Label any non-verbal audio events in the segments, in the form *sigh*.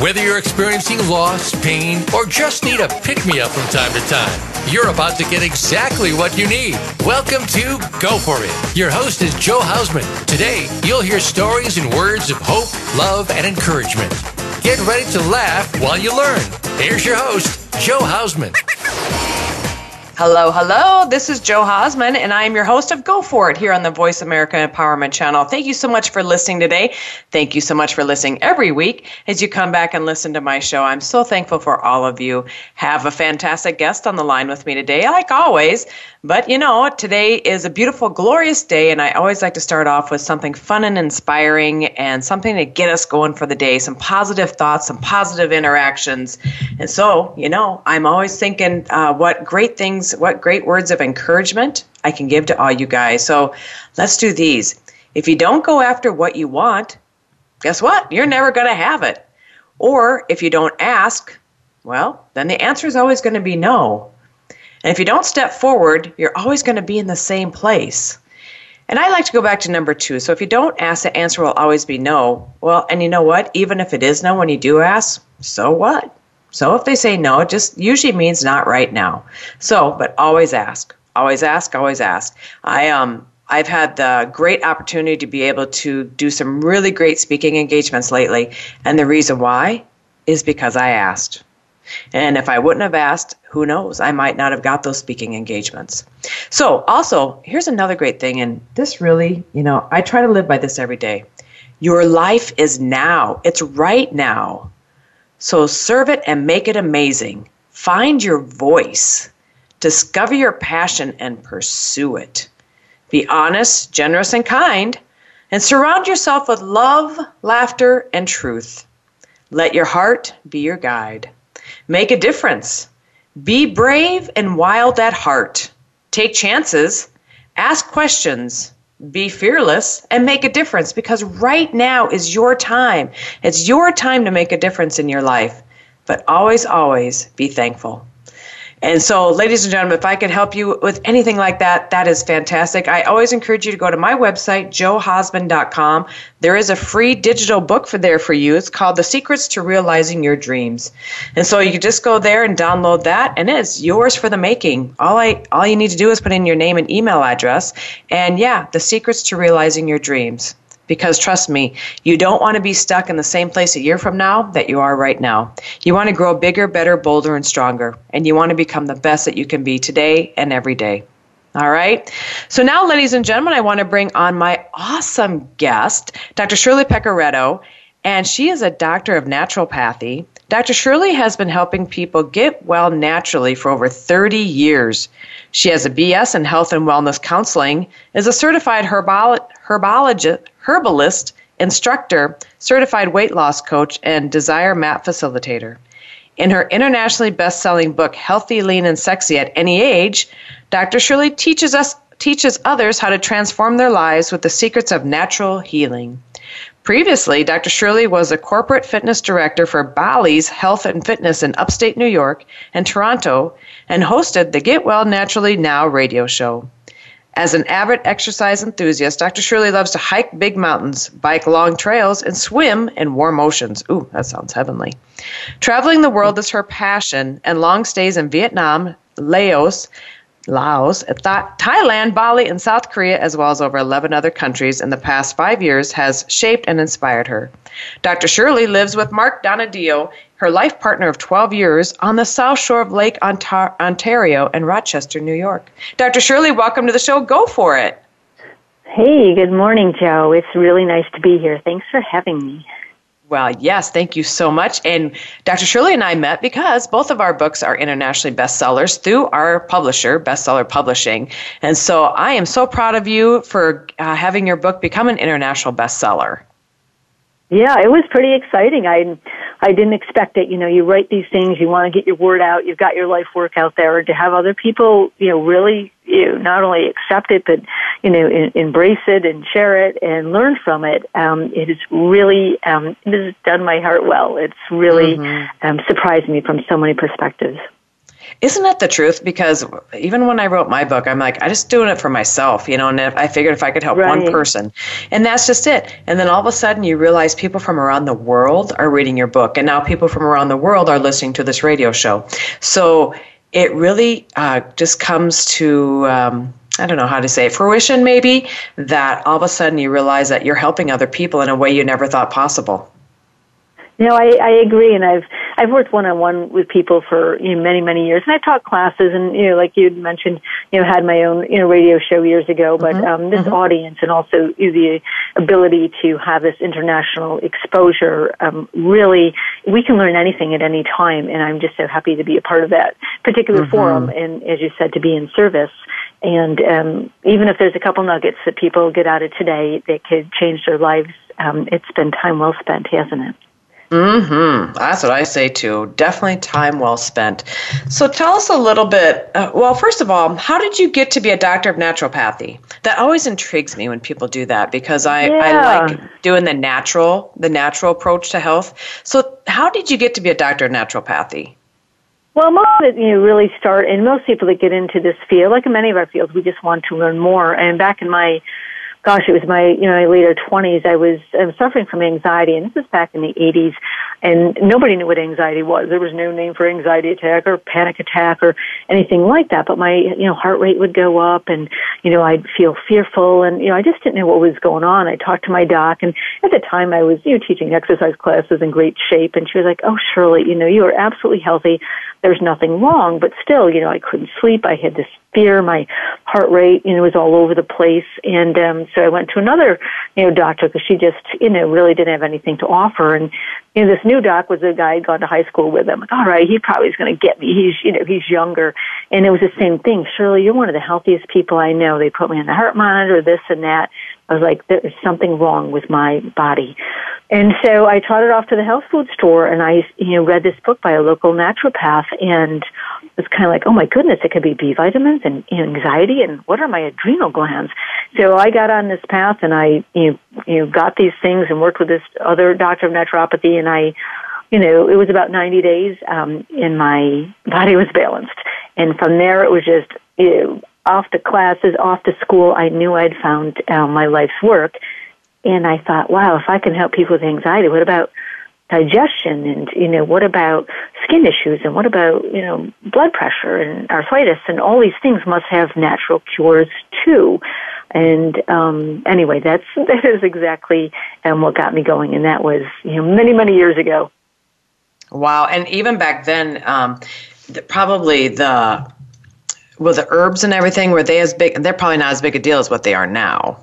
Whether you're experiencing loss, pain, or just need a pick me up from time to time, you're about to get exactly what you need. Welcome to Go For It. Your host is Joe Hausman. Today, you'll hear stories and words of hope, love, and encouragement. Get ready to laugh while you learn. Here's your host, Joe Hausman. Hello, hello. This is Joe Hausman, and I am your host of Go For It here on the Voice America Empowerment Channel. Thank you so much for listening today. Thank you so much for listening every week as you come back and listen to my show. I'm so thankful for all of you. Have a fantastic guest on the line with me today, like always. But you know, today is a beautiful, glorious day, and I always like to start off with something fun and inspiring and something to get us going for the day, some positive thoughts, some positive interactions. And so, you know, I'm always thinking uh, what great things, what great words of encouragement I can give to all you guys. So let's do these. If you don't go after what you want, guess what? You're never going to have it. Or if you don't ask, well, then the answer is always going to be no. And if you don't step forward, you're always going to be in the same place. And I like to go back to number two. So if you don't ask, the answer will always be no. Well, and you know what? Even if it is no when you do ask, so what? So if they say no, it just usually means not right now. So, but always ask. Always ask, always ask. I um I've had the great opportunity to be able to do some really great speaking engagements lately, and the reason why is because I asked. And if I wouldn't have asked, who knows? I might not have got those speaking engagements. So, also, here's another great thing, and this really, you know, I try to live by this every day. Your life is now, it's right now. So, serve it and make it amazing. Find your voice, discover your passion, and pursue it. Be honest, generous, and kind, and surround yourself with love, laughter, and truth. Let your heart be your guide. Make a difference. Be brave and wild at heart. Take chances. Ask questions. Be fearless and make a difference because right now is your time. It's your time to make a difference in your life. But always, always be thankful. And so, ladies and gentlemen, if I can help you with anything like that, that is fantastic. I always encourage you to go to my website, joehausman.com. There is a free digital book for there for you. It's called The Secrets to Realizing Your Dreams. And so you can just go there and download that, and it's yours for the making. All I all you need to do is put in your name and email address. And yeah, The Secrets to Realizing Your Dreams because trust me, you don't want to be stuck in the same place a year from now that you are right now. You want to grow bigger, better, bolder, and stronger, and you want to become the best that you can be today and every day. All right. So now, ladies and gentlemen, I want to bring on my awesome guest, Dr. Shirley Pecoretto, and she is a doctor of naturopathy. Dr. Shirley has been helping people get well naturally for over 30 years. She has a BS in health and wellness counseling, is a certified herbolo- herbologist, herbalist, instructor, certified weight loss coach, and desire map facilitator. In her internationally best-selling book Healthy, Lean and Sexy at Any Age, Dr. Shirley teaches us teaches others how to transform their lives with the secrets of natural healing. Previously, Dr. Shirley was a corporate fitness director for Bally's Health and Fitness in upstate New York and Toronto and hosted the Get Well Naturally Now radio show. As an avid exercise enthusiast, Dr. Shirley loves to hike big mountains, bike long trails, and swim in warm oceans. Ooh, that sounds heavenly. Traveling the world is her passion, and long stays in Vietnam, Laos, Laos, uh, Thailand, Bali, and South Korea, as well as over 11 other countries in the past five years, has shaped and inspired her. Dr. Shirley lives with Mark Donadio, her life partner of 12 years, on the south shore of Lake Ontario in Rochester, New York. Dr. Shirley, welcome to the show. Go for it. Hey, good morning, Joe. It's really nice to be here. Thanks for having me. Well, yes, thank you so much. And Dr. Shirley and I met because both of our books are internationally bestsellers through our publisher, Bestseller Publishing. And so I am so proud of you for uh, having your book become an international bestseller. Yeah, it was pretty exciting. I I didn't expect it. You know, you write these things, you want to get your word out, you've got your life work out there, and to have other people, you know, really, you know, not only accept it, but you know, in, embrace it and share it and learn from it. Um, it has really, um, it has done my heart well. It's really mm-hmm. um, surprised me from so many perspectives. Isn't that the truth? Because even when I wrote my book, I'm like, I just doing it for myself, you know, and I figured if I could help right. one person, and that's just it. And then all of a sudden you realize people from around the world are reading your book, and now people from around the world are listening to this radio show. So it really uh, just comes to, um, I don't know how to say it, fruition maybe, that all of a sudden you realize that you're helping other people in a way you never thought possible. No, I, I agree, and I've I've worked one on one with people for you know, many many years, and I've taught classes, and you know, like you mentioned, you know, had my own you know radio show years ago. But mm-hmm. um, this mm-hmm. audience, and also the ability to have this international exposure, um, really, we can learn anything at any time, and I'm just so happy to be a part of that particular mm-hmm. forum, and as you said, to be in service. And um, even if there's a couple nuggets that people get out of today that could change their lives, um, it's been time well spent, hasn't it? Hmm. That's what I say too. Definitely time well spent. So tell us a little bit. Uh, well, first of all, how did you get to be a doctor of naturopathy? That always intrigues me when people do that because I, yeah. I like doing the natural, the natural approach to health. So how did you get to be a doctor of naturopathy? Well, most of it, you know, really start, and most people that get into this field, like in many of our fields, we just want to learn more. And back in my gosh, it was my, you know, my later 20s. I was um, suffering from anxiety, and this was back in the 80s, and nobody knew what anxiety was. There was no name for anxiety attack or panic attack or anything like that, but my, you know, heart rate would go up, and, you know, I'd feel fearful, and, you know, I just didn't know what was going on. I talked to my doc, and at the time I was, you know, teaching exercise classes in great shape, and she was like, oh, Shirley, you know, you are absolutely healthy. There's nothing wrong, but still, you know, I couldn't sleep. I had this fear. My heart rate, you know, was all over the place. And um, so I went to another, you know, doctor because she just, you know, really didn't have anything to offer. And you know, this new doc was a guy I'd gone to high school with. I'm like, all right, he probably is going to get me. He's, you know, he's younger. And it was the same thing. Shirley, you're one of the healthiest people I know. They put me on the heart monitor, this and that. I was like, there's something wrong with my body. And so I trotted off to the health food store and I, you know, read this book by a local naturopath and was kind of like, oh my goodness, it could be B vitamins and anxiety and what are my adrenal glands? So I got on this path and I, you know, you know, got these things and worked with this other doctor of naturopathy and I, you know, it was about 90 days, um, and my body was balanced. And from there it was just, you know, off to classes, off to school. I knew I'd found um, my life's work. And I thought, wow, if I can help people with anxiety, what about digestion? And you know what about skin issues? And what about you know blood pressure and arthritis? And all these things must have natural cures too. And um anyway that's *laughs* that is exactly um, what got me going. And that was you know many many years ago. Wow. And even back then um probably the well the herbs and everything were they as big? They're probably not as big a deal as what they are now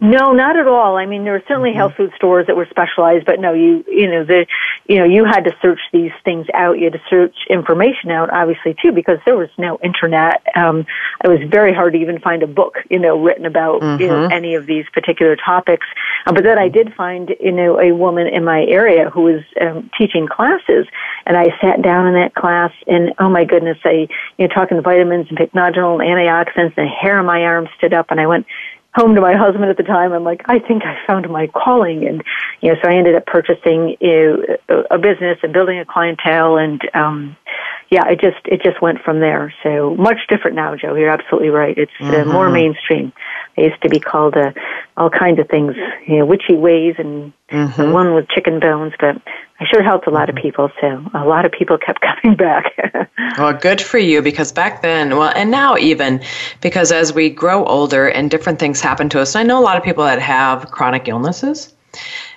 no, not at all. I mean, there were certainly mm-hmm. health food stores that were specialized, but no, you, you know, the, you know, you had to search these things out. You had to search information out, obviously, too, because there was no internet. Um, it was very hard to even find a book, you know, written about, mm-hmm. you know, mm-hmm. any of these particular topics. Uh, but then I did find, you know, a woman in my area who was um, teaching classes, and I sat down in that class, and oh my goodness, I, you know, talking the vitamins and pycnogenol and antioxidants, and hair on my arm stood up, and I went, home to my husband at the time. I'm like, I think I found my calling, and you know, so I ended up purchasing a, a business and building a clientele, and um, yeah, it just it just went from there. So much different now, Joe. You're absolutely right. It's mm-hmm. uh, more mainstream. I used to be called uh, all kinds of things, you know, witchy ways, and mm-hmm. one with chicken bones, but I sure helped a lot of mm-hmm. people, so a lot of people kept *laughs* coming back. well, good for you because back then, well, and now even, because as we grow older and different things happen to us, I know a lot of people that have chronic illnesses.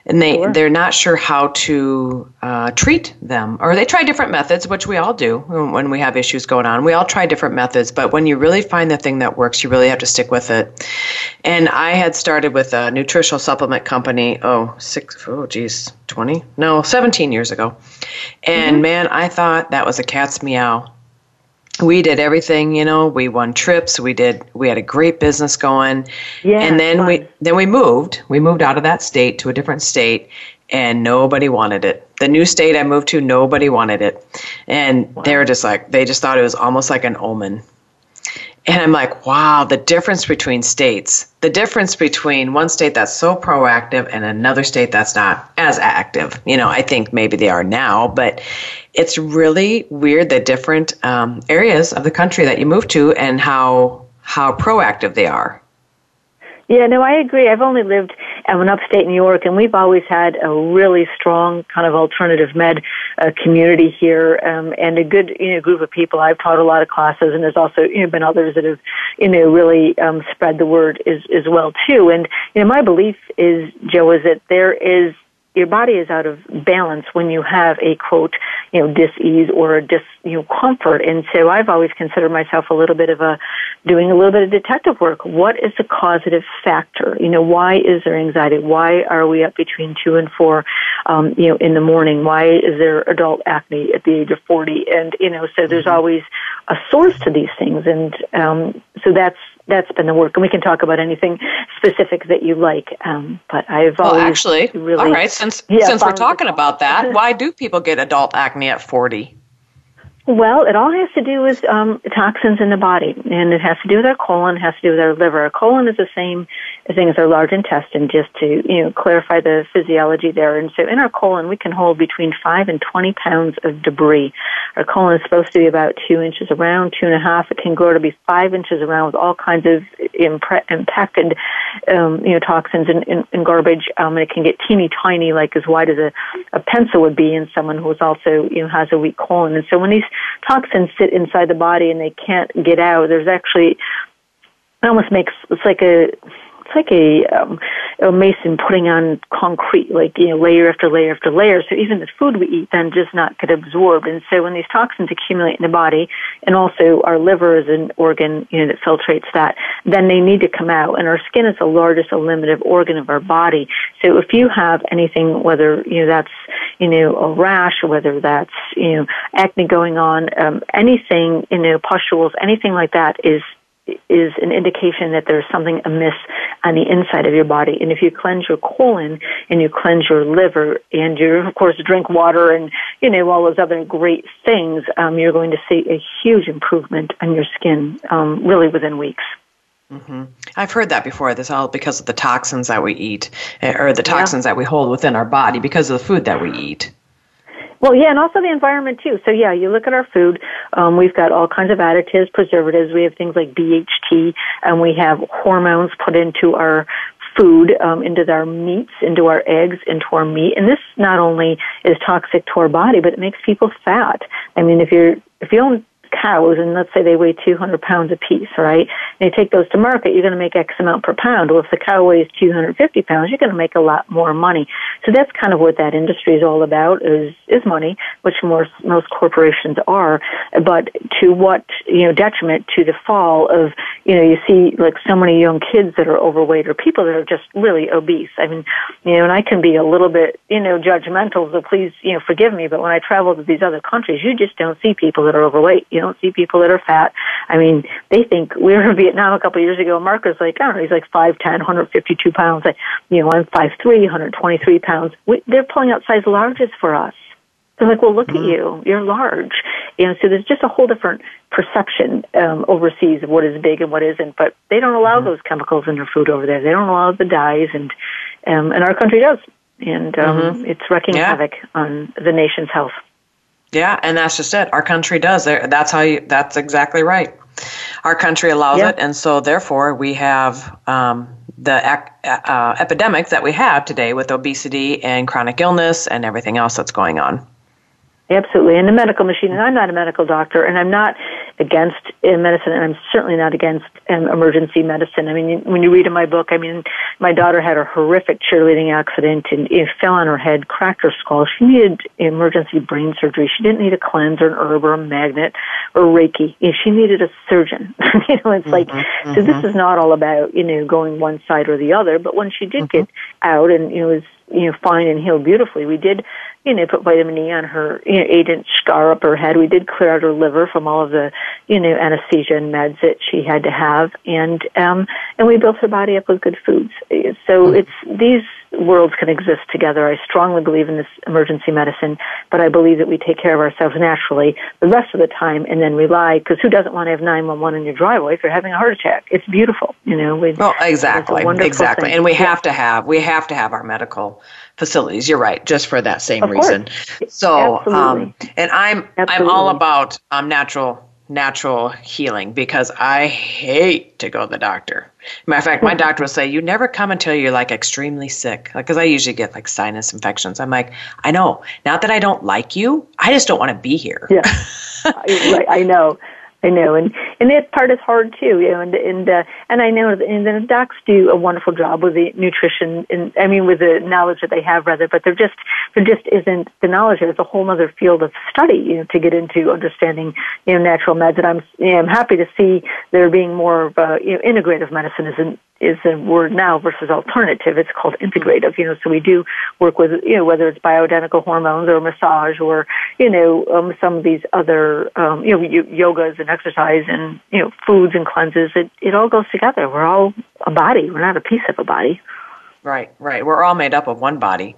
And they sure. they're not sure how to uh, treat them. Or they try different methods which we all do when we have issues going on. We all try different methods but when you really find the thing that works you really have to stick with it. And i had started with a nutritional supplement company oh six oh geez 20 no 17 years ago. And mm-hmm. man i thought that was a cat's meow we did everything you know we won trips we did we had a great business going yeah, and then fun. we then we moved we moved out of that state to a different state and nobody wanted it the new state i moved to nobody wanted it and wow. they were just like they just thought it was almost like an omen and I'm like, wow, the difference between states, the difference between one state that's so proactive and another state that's not as active. You know, I think maybe they are now, but it's really weird the different um, areas of the country that you move to and how how proactive they are. Yeah, no, I agree. I've only lived I'm in upstate New York, and we've always had a really strong kind of alternative med uh, community here, um, and a good you know group of people. I've taught a lot of classes, and there's also you know been others that have you know really um, spread the word as as well too. And you know my belief is, Joe, is that there is your body is out of balance when you have a quote, you know, dis-ease or a dis, you know, comfort. And so I've always considered myself a little bit of a, doing a little bit of detective work. What is the causative factor? You know, why is there anxiety? Why are we up between two and four, um, you know, in the morning? Why is there adult acne at the age of 40? And, you know, so there's mm-hmm. always a source to these things. And, um, so that's, that's been the work, and we can talk about anything specific that you like. Um, but I've well, actually, really, all right. Since yeah, since we're talking about that, *laughs* why do people get adult acne at forty? Well, it all has to do with um, toxins in the body, and it has to do with our colon, it has to do with our liver. Our colon is the same thing as our large intestine, just to you know clarify the physiology there. And so, in our colon, we can hold between five and twenty pounds of debris. Our colon is supposed to be about two inches around, two and a half. It can grow to be five inches around with all kinds of impre- impacted, um, you know, toxins and, and, and garbage. Um, and it can get teeny tiny, like as wide as a, a pencil would be in someone who is also you know has a weak colon. And so, when these toxins sit inside the body and they can't get out. There's actually it almost makes it's like a like a, um, a mason putting on concrete, like you know, layer after layer after layer. So even the food we eat then does not get absorbed. And so when these toxins accumulate in the body, and also our liver is an organ, you know, that filtrates that, then they need to come out. And our skin is the largest eliminative organ of our body. So if you have anything, whether you know that's you know a rash, whether that's you know acne going on, um, anything, you know, pustules, anything like that is is an indication that there's something amiss on the inside of your body. And if you cleanse your colon and you cleanse your liver and you, of course, drink water and, you know, all those other great things, um, you're going to see a huge improvement on your skin, um, really within weeks. Mm-hmm. I've heard that before. This all because of the toxins that we eat, eh, or the toxins yeah. that we hold within our body because of the food that we eat. Well, yeah, and also the environment too. So yeah, you look at our food. Um, we've got all kinds of additives, preservatives. We have things like BHT, and we have hormones put into our food, um, into our meats, into our eggs, into our meat. And this not only is toxic to our body, but it makes people fat. I mean, if you're if you don't cows, and let's say they weigh 200 pounds a piece, right? And you take those to market, you're going to make X amount per pound. Well, if the cow weighs 250 pounds, you're going to make a lot more money. So that's kind of what that industry is all about is is money, which most most corporations are. But to what you know detriment to the fall of you know you see like so many young kids that are overweight or people that are just really obese. I mean, you know, and I can be a little bit you know judgmental, so please you know forgive me. But when I travel to these other countries, you just don't see people that are overweight. You don't see people that are fat. I mean, they think we were in Vietnam a couple of years ago. Mark was like, I don't know, he's like 5'10", 152 pounds. Like, you know, I'm 5'3", 123 pounds. We, they're pulling out size larges for us. They're like, well, look mm-hmm. at you. You're large. You know, so there's just a whole different perception um, overseas of what is big and what isn't. But they don't allow mm-hmm. those chemicals in their food over there. They don't allow the dyes, and um, and our country does, and um, mm-hmm. it's wrecking yeah. havoc on the nation's health. Yeah, and that's just it. Our country does. That's how you. That's exactly right. Our country allows it, and so therefore we have um, the uh, epidemic that we have today with obesity and chronic illness and everything else that's going on. Absolutely, and the medical machine. And I'm not a medical doctor, and I'm not against uh, medicine, and I'm certainly not against um, emergency medicine. I mean, when you read in my book, I mean, my daughter had a horrific cheerleading accident and it fell on her head, cracked her skull. She needed emergency brain surgery. She didn't need a cleanse or an herb or a magnet or Reiki. She needed a surgeon. *laughs* you know, it's mm-hmm, like, mm-hmm. so this mm-hmm. is not all about, you know, going one side or the other, but when she did mm-hmm. get out and, you know, was, you know, fine and healed beautifully, we did you know, put vitamin E on her you know, eight inch scar up her head. We did clear out her liver from all of the, you know, anesthesia and meds that she had to have. And, um, and we built her body up with good foods. So mm-hmm. it's, these worlds can exist together. I strongly believe in this emergency medicine, but I believe that we take care of ourselves naturally the rest of the time and then rely, because who doesn't want to have 911 in your driveway if you're having a heart attack? It's beautiful, you know. We, well, exactly, exactly. Thing. And we yeah. have to have, we have to have our medical facilities. You're right, just for that same of reason. Course. So, um, and I'm Absolutely. I'm all about um, natural natural healing because I hate to go to the doctor. Matter of fact, my *laughs* doctor will say, "You never come until you're like extremely sick." Because like, I usually get like sinus infections. I'm like, I know. Not that I don't like you, I just don't want to be here. Yeah, *laughs* I, I know. I know, and and that part is hard too, you know, and and uh, and I know, and the docs do a wonderful job with the nutrition, and I mean with the knowledge that they have, rather, but there just there just isn't the knowledge. There's a whole other field of study, you know, to get into understanding, you know, natural meds. And I'm you know, I'm happy to see there being more of uh, you know, integrative medicine is an is the word now versus alternative. It's called integrative. You know, so we do work with you know whether it's bioidentical hormones or massage or you know um, some of these other um, you know yogas and exercise and you know foods and cleanses. It it all goes together. We're all a body. We're not a piece of a body. Right, right. We're all made up of one body.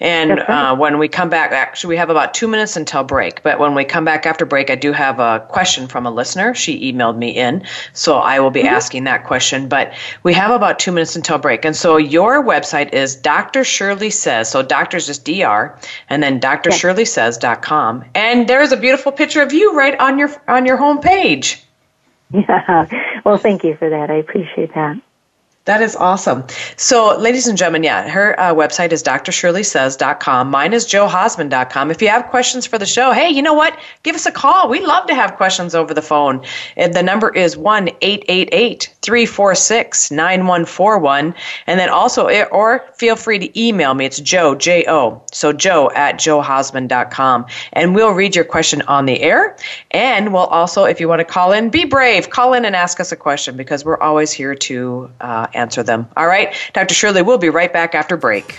And right. uh, when we come back, actually, we have about two minutes until break. But when we come back after break, I do have a question from a listener. She emailed me in. So I will be mm-hmm. asking that question. But we have about two minutes until break. And so your website is Dr. Shirley Says. So doctor's just DR, and then drshirleysays.com. And there's a beautiful picture of you right on your on your home page. Yeah. *laughs* Well, thank you for that. I appreciate that. That is awesome. So, ladies and gentlemen, yeah, her uh, website is drshirleysays.com. Mine is joehausman.com. If you have questions for the show, hey, you know what? Give us a call. We love to have questions over the phone. And the number is 1 888 346 9141. And then also, eh, or feel free to email me. It's Joe, J O. So, joe at joehausman.com. And we'll read your question on the air. And we'll also, if you want to call in, be brave. Call in and ask us a question because we're always here to. Uh, answer them. All right, Dr. Shirley, we'll be right back after break.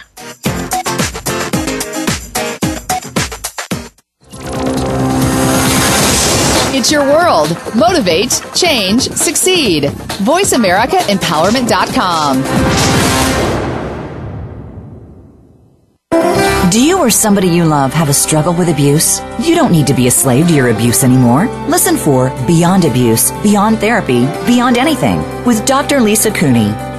It's your world. Motivate, change, succeed. VoiceAmericaEmpowerment.com. Do you or somebody you love have a struggle with abuse? You don't need to be a slave to your abuse anymore. Listen for Beyond Abuse, Beyond Therapy, Beyond Anything with Dr. Lisa Cooney.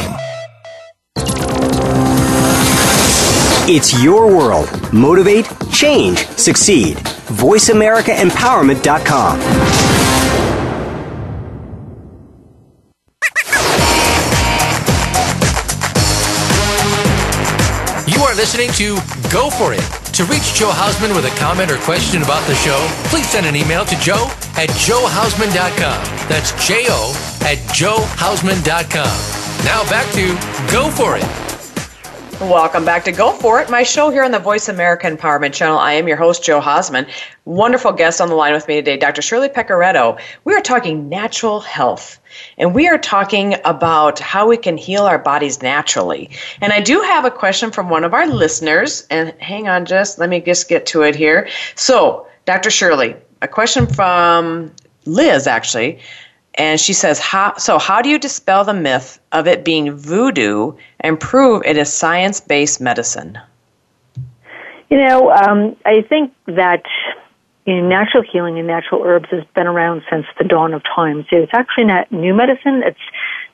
time. It's your world. Motivate, change, succeed. VoiceAmericaEmpowerment.com. You are listening to Go For It. To reach Joe Hausman with a comment or question about the show, please send an email to joe at joehausman.com. That's J O at joehausman.com. Now back to Go For It. Welcome back to Go For It, my show here on the Voice America Empowerment Channel. I am your host, Joe Hausman. Wonderful guest on the line with me today, Dr. Shirley Pecoretto. We are talking natural health, and we are talking about how we can heal our bodies naturally. And I do have a question from one of our listeners, and hang on just, let me just get to it here. So, Dr. Shirley, a question from Liz, actually. And she says, how, so how do you dispel the myth of it being voodoo and prove it is science based medicine? You know, um, I think that you know, natural healing and natural herbs has been around since the dawn of time. So it's actually not new medicine. It's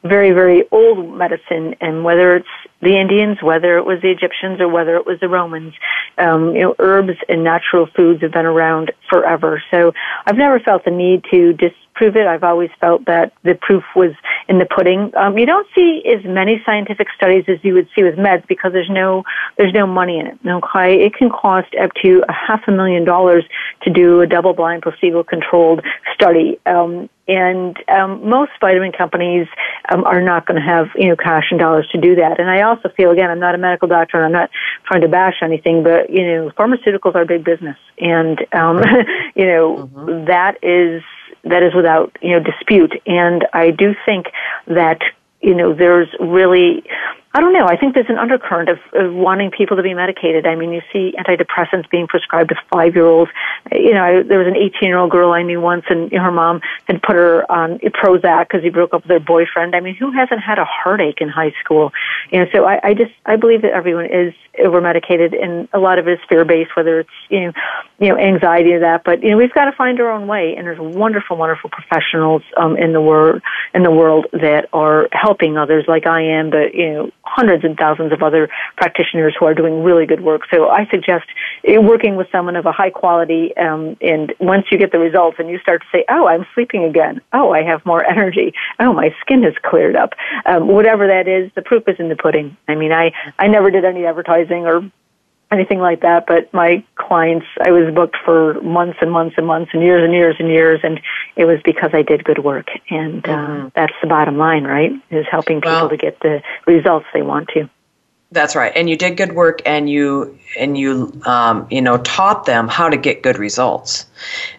very, very old medicine. And whether it's the Indians, whether it was the Egyptians or whether it was the Romans, um, you know, herbs and natural foods have been around forever. So I've never felt the need to dis- prove it. I've always felt that the proof was in the pudding. Um, you don't see as many scientific studies as you would see with meds because there's no there's no money in it. Okay, it can cost up to a half a million dollars to do a double-blind, placebo-controlled study. Um, and um, most vitamin companies um, are not going to have you know cash and dollars to do that. And I also feel again, I'm not a medical doctor, and I'm not trying to bash anything, but you know, pharmaceuticals are big business, and um, *laughs* you know mm-hmm. that is that is without you know dispute. And I do think that you know there's really I don't know. I think there's an undercurrent of, of wanting people to be medicated. I mean, you see antidepressants being prescribed to five year olds. You know, I, there was an 18 year old girl I knew once, and her mom had put her on Prozac because he broke up with her boyfriend. I mean, who hasn't had a heartache in high school? You know, so I, I just I believe that everyone is over medicated, and a lot of it is fear based, whether it's you know, you know, anxiety or that. But you know, we've got to find our own way, and there's wonderful, wonderful professionals um, in the world in the world that are helping others, like I am. But you know hundreds and thousands of other practitioners who are doing really good work. So I suggest eh, working with someone of a high quality, um, and once you get the results and you start to say, oh, I'm sleeping again. Oh, I have more energy. Oh, my skin has cleared up. Um, whatever that is, the proof is in the pudding. I mean, I, I never did any advertising or anything like that, but my clients, I was booked for months and months and months and years and years and years, and it was because I did good work. And uh, mm-hmm. that's the bottom line, right? Is helping people well, to get the results they want to. That's right, and you did good work, and you and you um, you know taught them how to get good results,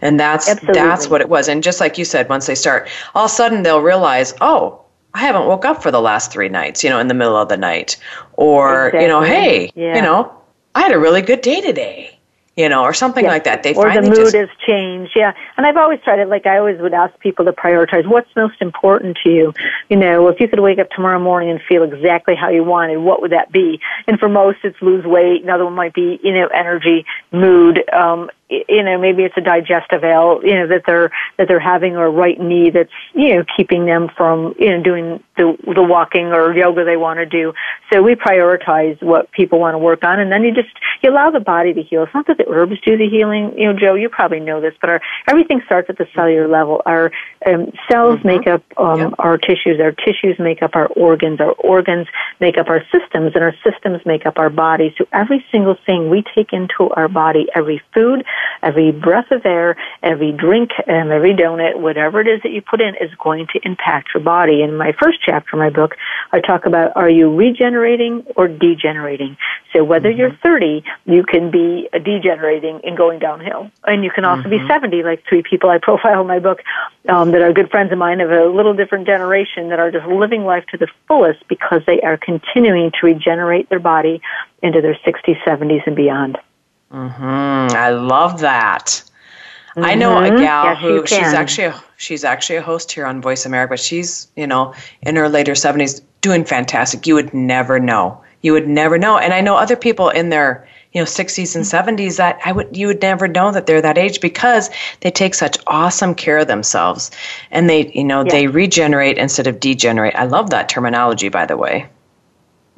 and that's Absolutely. that's what it was. And just like you said, once they start, all of a sudden they'll realize, oh, I haven't woke up for the last three nights, you know, in the middle of the night, or exactly. you know, hey, yeah. you know, I had a really good day today you know, or something like that. They or the mood just, has changed. Yeah, and I've always tried it. Like I always would ask people to prioritize what's most important to you. You know, if you could wake up tomorrow morning and feel exactly how you wanted, what would that be? And for most, it's lose weight. Another one might be you know energy, mood. Um, you know maybe it's a digestive ail you know that they're that they're having or right knee that's you know keeping them from you know doing the the walking or yoga they want to do. So we prioritize what people want to work on and then you just you allow the body to heal. It's not that the herbs do the healing you know joe you probably know this but our everything starts at the cellular level. Our um, cells mm-hmm. make up um, yep. our tissues. Our tissues make up our organs. Our organs make up our systems and our systems make up our body so every single thing we take into our body every food Every breath of air, every drink, and every donut, whatever it is that you put in is going to impact your body. In my first chapter of my book, I talk about are you regenerating or degenerating? So whether mm-hmm. you're 30, you can be degenerating and going downhill. And you can also mm-hmm. be 70, like three people I profile in my book um, that are good friends of mine of a little different generation that are just living life to the fullest because they are continuing to regenerate their body into their 60s, 70s, and beyond. Mm-hmm. I love that. Mm-hmm. I know a mm-hmm. gal yes, who she's actually a, she's actually a host here on Voice America. But she's you know in her later seventies, doing fantastic. You would never know. You would never know. And I know other people in their you know 60s and 70s that I would you would never know that they're that age because they take such awesome care of themselves and they you know yeah. they regenerate instead of degenerate. I love that terminology by the way.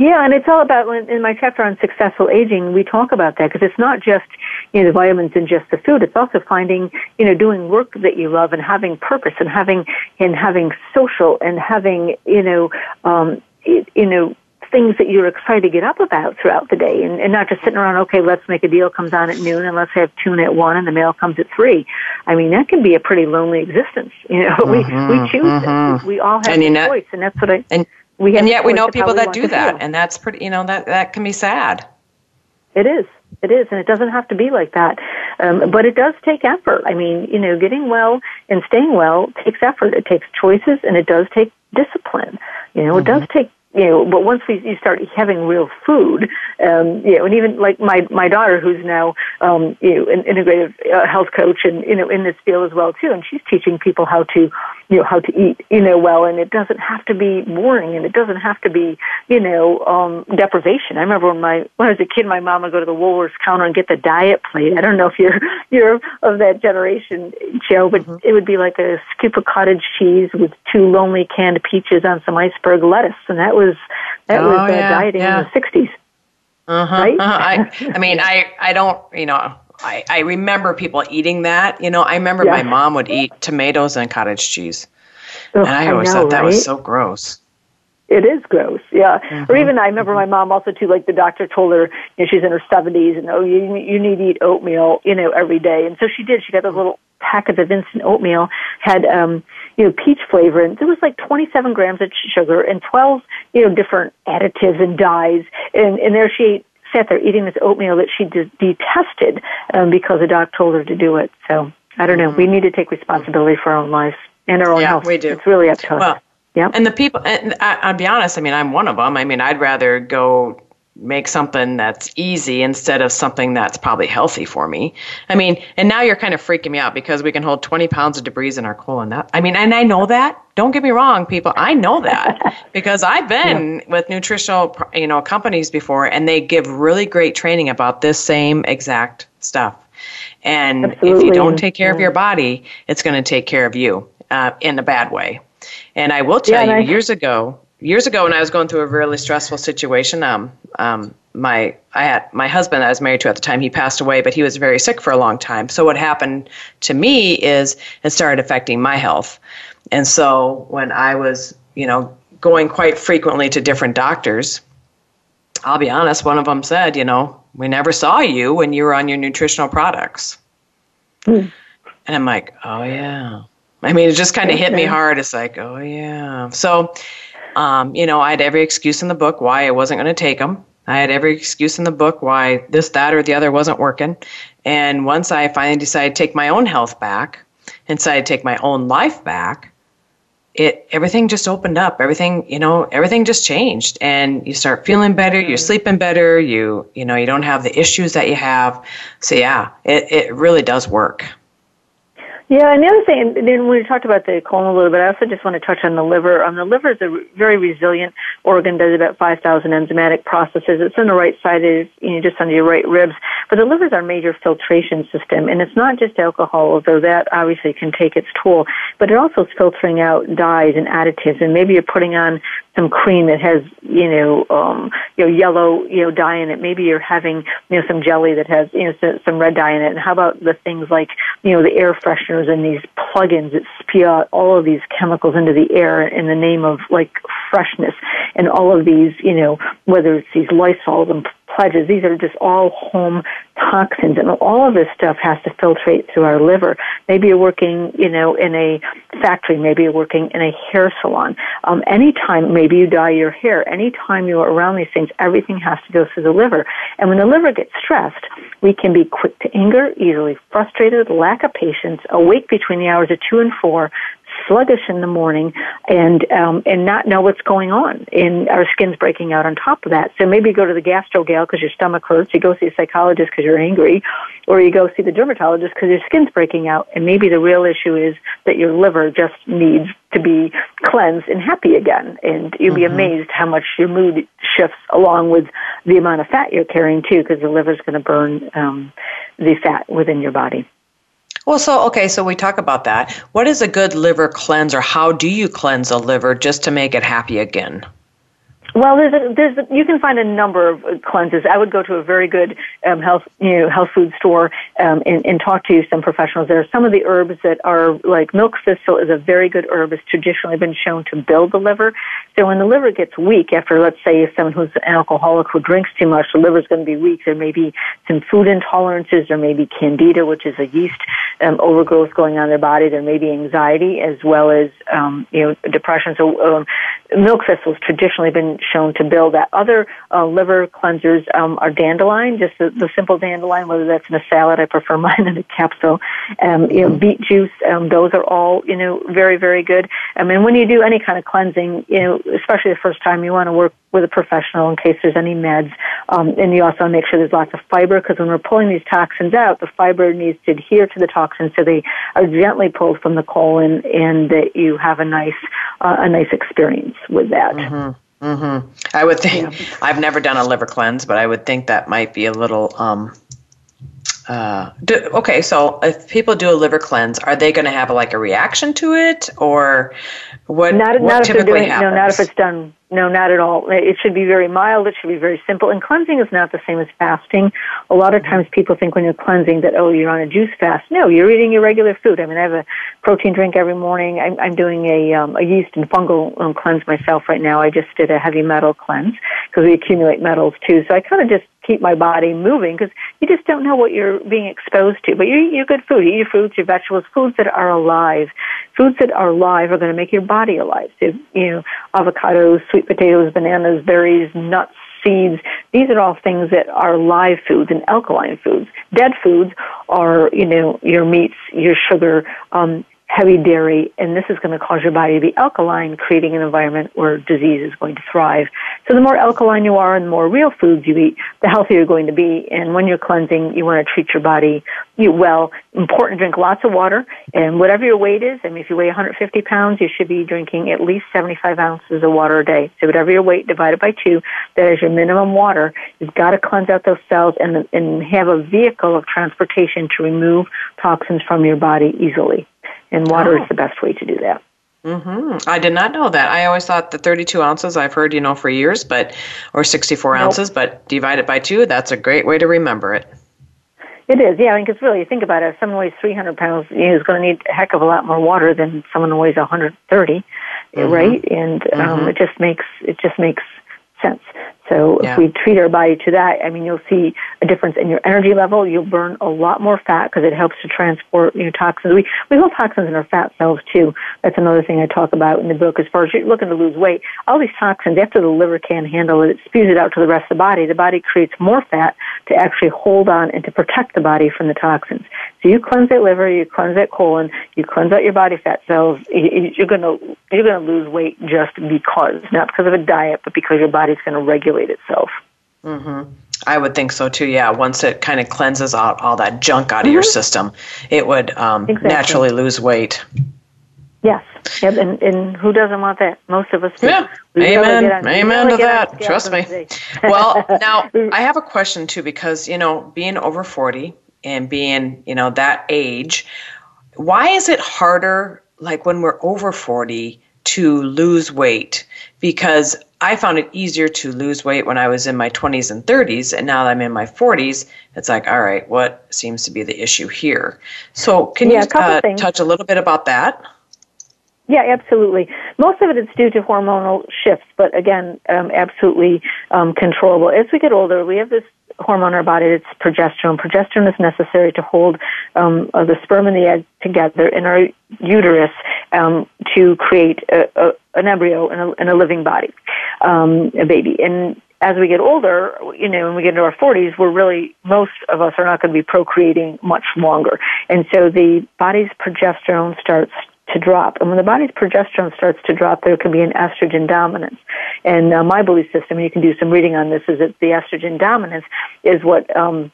Yeah, and it's all about in my chapter on successful aging, we talk about that because it's not just you know the vitamins and just the food. It's also finding you know doing work that you love and having purpose and having and having social and having you know um, you know things that you're excited to get up about throughout the day and, and not just sitting around, okay, let's make a deal comes on at noon and let's have tuna at one and the mail comes at three. I mean, that can be a pretty lonely existence. You know, mm-hmm, *laughs* we, we choose mm-hmm. it. We all have a choice and that's what I, and We have and yet we know choice of how people that do that, feel. and that's pretty. You know that that can be sad. It is. It is, and it doesn't have to be like that. Um, but it does take effort. I mean, you know, getting well and staying well takes effort. It takes choices, and it does take discipline. You know, it does take. You know, but once we you start having real food, um, you know, and even like my my daughter, who's now um, you know an integrative uh, health coach, and you know in this field as well too, and she's teaching people how to you know how to eat you know well, and it doesn't have to be boring, and it doesn't have to be you know um, deprivation. I remember when my when I was a kid, my mom would go to the Woolworths counter and get the diet plate. I don't know if you're *laughs* you're of that generation, Joe, but it would be like a scoop of cottage cheese with two lonely canned peaches on some iceberg lettuce, and that was that Oh, was uh, yeah, dieting yeah. in the '60s. Uh-huh. Right? uh-huh. I, *laughs* I mean, I, I don't, you know, I, I remember people eating that. You know, I remember Yeah. my mom would eat tomatoes and cottage cheese, and I always know, thought that right? was so gross. It is gross, yeah. Mm-hmm. Or even I remember my mom also too. Like the doctor told her, you know, she's in her seventies, and oh, you you need to eat oatmeal, you know, every day. And so she did. She got those little packets of instant oatmeal, had um, you know, peach flavor, and there was like twenty seven grams of sugar and twelve, you know, different additives and dyes. And and there she ate, sat there eating this oatmeal that she de- detested um, because the doc told her to do it. So I don't know. We need to take responsibility for our own lives and our own Mm-hmm. Yeah, health. we do. It's really up to us. Well, Yeah. And the people, and I, I'll be honest, I mean, I'm one of them. I mean, I'd rather go make something that's easy instead of something that's probably healthy for me. I mean, and now you're kind of freaking me out because we can hold 20 pounds of debris in our colon. That, I mean, and I know that. Don't get me wrong, people. I know that *laughs* because I've been with nutritional, you know, companies before, and they give really great training about this same exact stuff. And if you don't take care of your body, it's going to take care of you uh, in a bad way. And I will tell Yeah, you, I- years ago, years ago when I was going through a really stressful situation, um, um, my I had my husband I was married to at the time. He passed away, but he was very sick for a long time. So what happened to me is it started affecting my health. And so when I was, you know, going quite frequently to different doctors, I'll be honest, one of them said, you know, we never saw you when you were on your nutritional products. And I'm like, oh, yeah. I mean, it just kind of hit me hard. It's like, oh, yeah. So, um, you know, I had every excuse in the book why I wasn't going to take them. I had every excuse in the book why this, that, or the other wasn't working. And once I finally decided to take my own health back and decided to take my own life back, it everything just opened up. Everything you know everything just changed. And you start feeling better you're sleeping better you you know you don't have the issues that you have. So yeah it, it really does work Yeah, and the other thing, then we talked about the colon a little bit. I also just want to touch on the liver. Um, the liver is a very resilient organ. Does about five thousand enzymatic processes. It's on the right side, of, you know, just under your right ribs. But the liver is our major filtration system, and it's not just alcohol, although that obviously can take its toll. But it also is filtering out dyes and additives. And maybe you're putting on some cream that has, you know, um, you know, yellow, you know, dye in it. Maybe you're having, you know, some jelly that has, you know, some, some red dye in it. And how about the things like, you know, the air fresheners and these plugins that spew out all of these chemicals into the air in the name of like freshness and all of these, you know, whether it's these Lysols and pledges, these are just all home toxins and all of this stuff has to filtrate through our liver. Maybe you're working, you know, in a factory, maybe you're working in a hair salon. Um, anytime, maybe you dye your hair, anytime you're around these things, everything has to go through the liver. And when the liver gets stressed, we can be quick to anger, easily frustrated, lack of patience, awake between the hours of two and four, sluggish in the morning and um, and not know what's going on and our skin's breaking out on top of that. So maybe you go to the gastro gal because your stomach hurts you go see a psychologist because you're angry or you go see the dermatologist because your skin's breaking out and maybe the real issue is that your liver just needs to be cleansed and happy again. And you'll be amazed how much your mood shifts along with the amount of fat you're carrying too because the liver's going to burn um, the fat within your body well so okay so we talk about that. What is a good liver cleanse or how do you cleanse a liver just to make it happy again Well, there's a, there's a, you can find a number of cleanses. I would go to a very good um, health you know health food store um, and, and talk to some professionals there. Are some of the herbs that are like milk thistle is a very good herb. It's traditionally been shown to build the liver. So when the liver gets weak after, let's say, someone who's an alcoholic who drinks too much, the liver's going to be weak. There may be some food intolerances. There may be candida, which is a yeast um, overgrowth going on in their body. There may be anxiety as well as um, you know depression. So um, milk thistle has traditionally been shown to build that. Other uh, liver cleansers um, are dandelion, just the, the, simple dandelion, whether that's in a salad. I prefer *laughs* mine in a capsule. Um, you know, beet juice. Um, those are all you know very very good. I mean, when you do any kind of cleansing, you know, especially the first time, you want to work with a professional in case there's any meds. Um, and you also want to make sure there's lots of fiber because when we're pulling these toxins out, the fiber needs to adhere to the toxins so they are gently pulled from the colon and that you have a nice uh, a nice experience with that. Mm-hmm. Mm-hmm. I would think yeah. I've never done a liver cleanse, but I would think that might be a little. Um, uh, do, okay, so if people do a liver cleanse, are they going to have like a reaction to it, or what? Not, what not typically if doing, happens? No, not if it's done no, not at all. It should be very mild. It should be very simple. And cleansing is not the same as fasting. A lot of times people think when you're cleansing that, oh, you're on a juice fast. No, you're eating your regular food. I mean, I have a protein drink every morning. I'm, I'm doing a, um, a yeast and fungal um, cleanse myself right now. I just did a heavy metal cleanse because we accumulate metals too. So I kind of just keep my body moving because you just don't know what you're being exposed to. But you eat your good food. Eat your fruits, your vegetables, foods that are alive. Foods that are alive are going to make your body alive. So, you know, avocados, sweet potatoes, bananas, berries, nuts, seeds. These are all things that are live foods and alkaline foods. Dead foods are, you know, your meats, your sugar, um, heavy dairy, and this is going to cause your body to be alkaline, creating an environment where disease is going to thrive. So the more alkaline you are and the more real foods you eat, the healthier you're going to be. And when you're cleansing, you want to treat your body well. Important, drink lots of water, and whatever your weight is, I mean, if you weigh 150 pounds, you should be drinking at least 75 ounces of water a day. So whatever your weight divided by two, that is your minimum water. You've got to cleanse out those cells and, and have a vehicle of transportation to remove toxins from your body easily and water oh. is the best way to do that. Mm-hmm. I did not know that. I always thought the 32 ounces I've heard, you know, for years, but or 64 nope. ounces, but divide it by two, that's a great way to remember it. It is, yeah. I mean, because really, you think about it. If someone weighs 300 pounds, you know, is going to need a heck of a lot more water than someone who weighs 130, mm-hmm. right? And um, mm-hmm. it just makes it just makes sense. So yeah. if we treat our body to that, I mean, you'll see a difference in your energy level. You'll burn a lot more fat because it helps to transport you know, toxins. We, we hold toxins in our fat cells too. That's another thing I talk about in the book. As far as you're looking to lose weight, all these toxins, after the liver can't handle it, it spews it out to the rest of the body. The body creates more fat to actually hold on and to protect the body from the toxins. So you cleanse that liver, you cleanse that colon, you cleanse out your body fat cells. You're going to you're going to lose weight just because, not because of a diet, but because your body's going to regulate itself. Mm-hmm. I would think so too. Yeah, once it kind of cleanses out all that junk out of mm-hmm. your system, it would um, exactly. naturally lose weight. Yes. Yep. And, and who doesn't want that? Most of us do. Yeah. We Amen. On, Amen to that. Trust me. *laughs* well, now I have a question too because you know, being over forty and being you know that age, why is it harder? Like when we're over forty to lose weight because I found it easier to lose weight when I was in my 20s and 30s, and now that I'm in my 40s, it's like, all right, what seems to be the issue here? So, can yeah, you uh, touch a little bit about that? Yeah, absolutely. Most of it is due to hormonal shifts, but again, um, absolutely um, controllable. As we get older, we have this hormone in our body. It's progesterone. Progesterone is necessary to hold um, uh, the sperm and the egg together in our uterus um, to create a, a, an embryo and a, and a living body, um, a baby. And as we get older, you know, when we get into our 40s, we're really, most of us are not going to be procreating much longer. And so the body's progesterone starts to drop. And when the body's progesterone starts to drop, there can be an estrogen dominance. And uh, my belief system, and you can do some reading on this, is that the estrogen dominance is what um,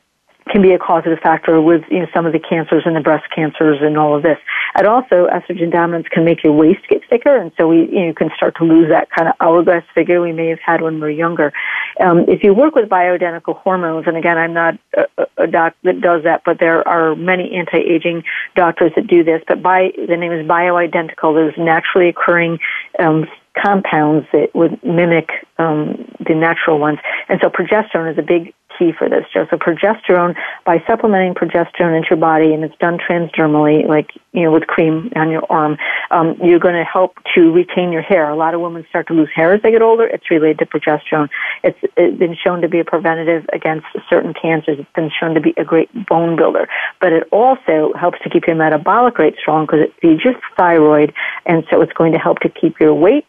can be a causative factor with you know some of the cancers and the breast cancers and all of this. And also, estrogen dominance can make your waist get thicker, and so we you, know, can start to lose that kind of hourglass figure we may have had when we were younger. Um, if you work with bioidentical hormones, and again, I'm not a, a doc that does that, but there are many anti-aging doctors that do this. But by the name is bioidentical. There's naturally occurring um, compounds that would mimic um, the natural ones. And so progesterone is a big key for this, Joe. So progesterone, by supplementing progesterone into your body, and it's done transdermally, like you know, with cream on your arm, um, you're going to help to retain your hair. A lot of women start to lose hair as they get older. It's related to progesterone. It's, it's been shown to be a preventative against certain cancers. It's been shown to be a great bone builder, but it also helps to keep your metabolic rate strong because it feeds your thyroid, and so it's going to help to keep your weight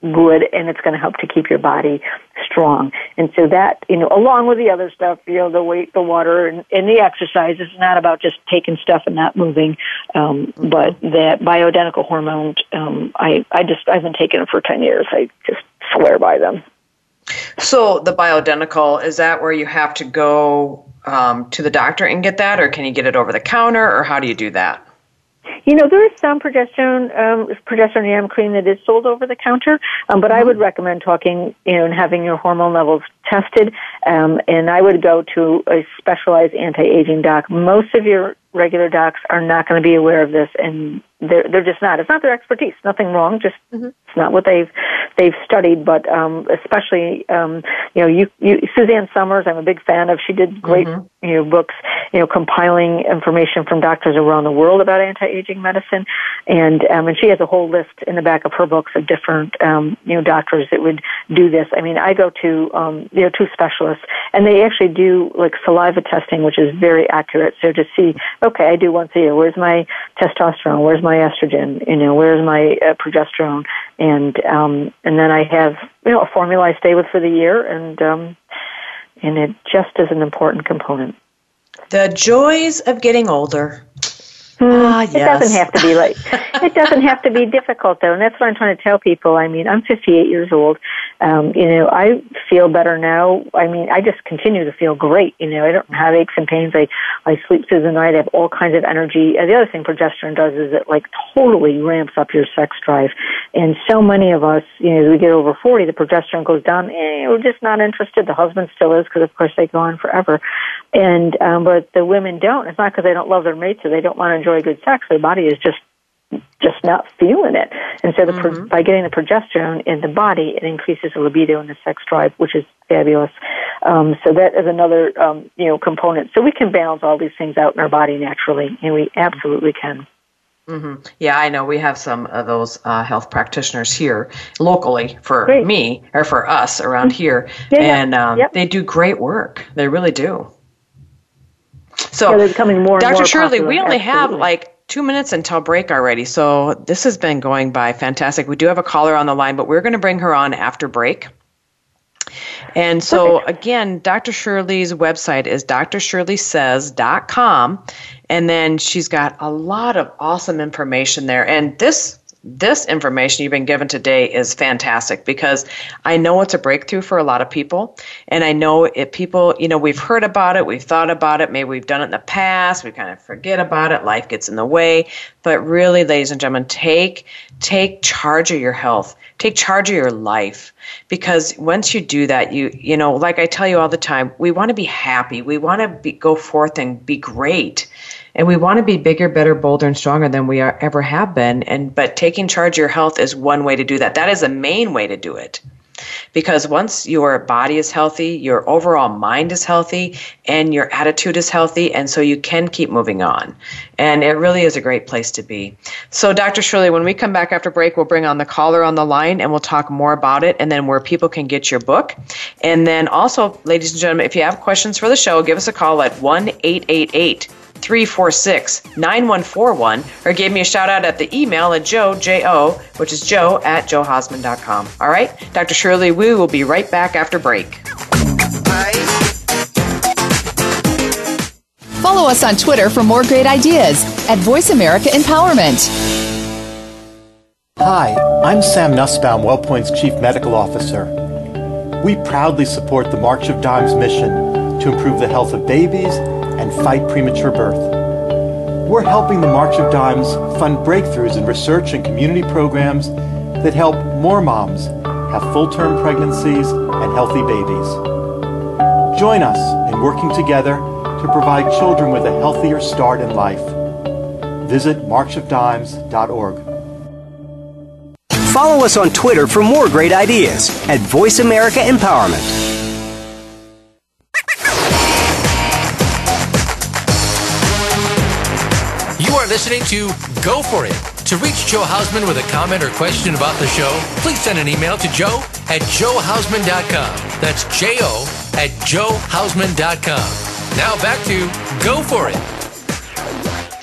good and it's going to help to keep your body strong. And so that, you know, along with the other stuff, you know, the weight, the water, and, and the exercise, it's not about just taking stuff and not moving, um, but that bioidentical hormone, um, I, I just, I've been taking it for 10 years. I just swear by them. So the bioidentical, is that where you have to go um, to the doctor and get that, or can you get it over the counter, or how do you do that? You know, there is some progesterone, um, progesterone cream that is sold over the counter, um, but I would recommend talking, you know, and having your hormone levels tested. Um, and I would go to a specialized anti-aging doc. Most of your regular docs are not going to be aware of this, and they're they're just not. It's not their expertise. Nothing wrong. Just mm-hmm. it's not what they've they've studied. But um, especially, um, you know, you, you Suzanne Somers, I'm a big fan of. She did great mm-hmm. you know books, you know, compiling information from doctors around the world about anti-aging medicine, and um, and she has a whole list in the back of her books of different um, you know doctors that would do this. I mean, I go to um, you know two specialists, and they actually do like saliva testing, which is very accurate. So to see, okay, I do once a year. Where's my testosterone? Where's my estrogen? You know, where's my uh, progesterone? And um, and then I have you know a formula I stay with for the year, and um, and it just is an important component. The joys of getting older. Mm, ah, yes. It doesn't have to be like *laughs* it doesn't have to be difficult though, and that's what I'm trying to tell people. I mean, I'm 58 years old. Um, you know, I feel better now. I mean, I just continue to feel great. You know, I don't have aches and pains. I I sleep through the night. I have all kinds of energy. And the other thing progesterone does is it like totally ramps up your sex drive. And so many of us, you know, as we get over 40, the progesterone goes down. Eh, we're just not interested. The husband still is because, of course, they go on forever. And um, but the women don't. It's not because they don't love their mates or they don't want to enjoy good sex. Their body is just just not feeling it. And so the mm-hmm. by getting the progesterone in the body, it increases the libido and the sex drive, which is fabulous. Um, so that is another um, you know component. So we can balance all these things out in our body naturally, and we absolutely can. Mm-hmm. Yeah, I know we have some of those uh, health practitioners here locally for great. me or for us around mm-hmm. here, yeah, and um, yep. they do great work. They really do. So, yeah, they're becoming more. Dr. More Shirley, we only Absolutely. have like two minutes until break already. So this has been going by fantastic. We do have a caller on the line, but we're going to bring her on after break. And so, again, Dr. Shirley's website is drshirleysays.com. And then she's got a lot of awesome information there. And this this information you've been given today is fantastic because I know it's a breakthrough for a lot of people. And I know if people, you know, we've heard about it, we've thought about it, maybe we've done it in the past, we kind of forget about it, life gets in the way. But really, ladies and gentlemen, take take charge of your health. Take charge of your life because once you do that, you you know, like I tell you all the time, we want to be happy. We want to be, go forth and be great and we want to be bigger better bolder and stronger than we are, ever have been. And but taking charge of your health is one way to do that. That is the main way to do it. Because once your body is healthy your overall mind is healthy and your attitude is healthy and so you can keep moving on. And it really is a great place to be. So dr shirley when we come back after break we'll bring on the caller on the line and we'll talk more about it and then where people can get your book. And then also ladies and gentlemen if you have questions for the show give us a call at 1 888 346 9141 or give me a shout out at the email at joe, J-O, which is joe at joehausman.com. All right, Dr. Shirley Wu will be right back after break. Follow us on Twitter for more great ideas at Voice America Empowerment. Hi, I'm Sam Nussbaum, WellPoint's Chief Medical Officer. We proudly support the March of Dimes mission to improve the health of babies and fight premature birth. We're helping the March of Dimes fund breakthroughs in research and community programs that help more moms have full-term pregnancies and healthy babies. Join us in working together to provide children with a healthier start in life. Visit marchofdimes.org. Follow us on Twitter for more great ideas at Voice America Empowerment. Listening to Go For It. To reach Joe Hausman with a comment or question about the show, please send an email to joe at joehausman.com. That's J O at joehausman.com. Now back to Go For It.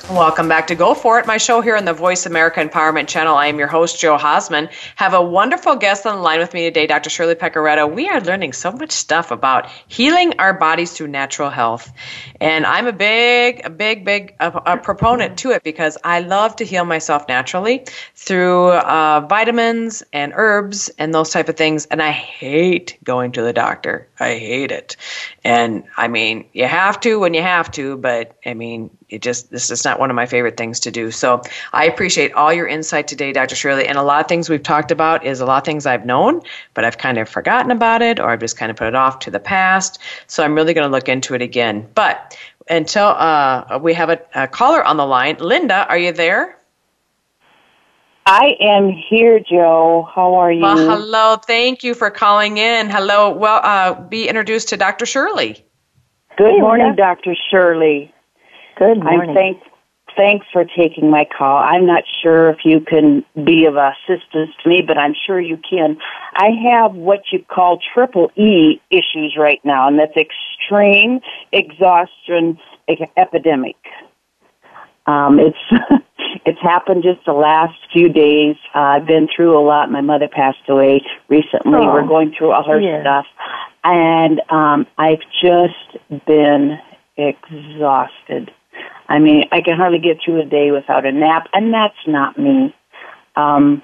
Welcome back to Go For It, my show here on the Voice America Empowerment Channel. I am your host, Joe Hausman. Have a wonderful guest on the line with me today, Dr. Shirley Pecoretto. We are learning so much stuff about healing our bodies through natural health. And I'm a big, a big, big a, a proponent to it because I love to heal myself naturally through uh, vitamins and herbs and those type of things. And I hate going to the doctor. I hate it. And I mean, you have to when you have to, but I mean, it just this is not one of my favorite things to do. So I appreciate all your insight today, Dr. Shirley. And a lot of things we've talked about is a lot of things I've known, but I've kind of forgotten about it or I've just kind of put it off to the past. So I'm really going to look into it again. But until uh, we have a, a caller on the line, Linda, are you there? I am here, Joe. How are you? Well, hello. Thank you for calling in. Hello. Well, uh, be introduced to Dr. Shirley. Good hey, morning, Dr. Shirley. Good morning. I'm thank, thanks for taking my call. I'm not sure if you can be of assistance to me, but I'm sure you can. I have what you call triple E issues right now, and that's extreme exhaustion epidemic. Um, it's *laughs* it's happened just the last few days. Uh, I've been through a lot. My mother passed away recently. Oh, We're going through all her yeah. stuff, and um, I've just been exhausted. I mean, I can hardly get through a day without a nap, and that's not me. Um,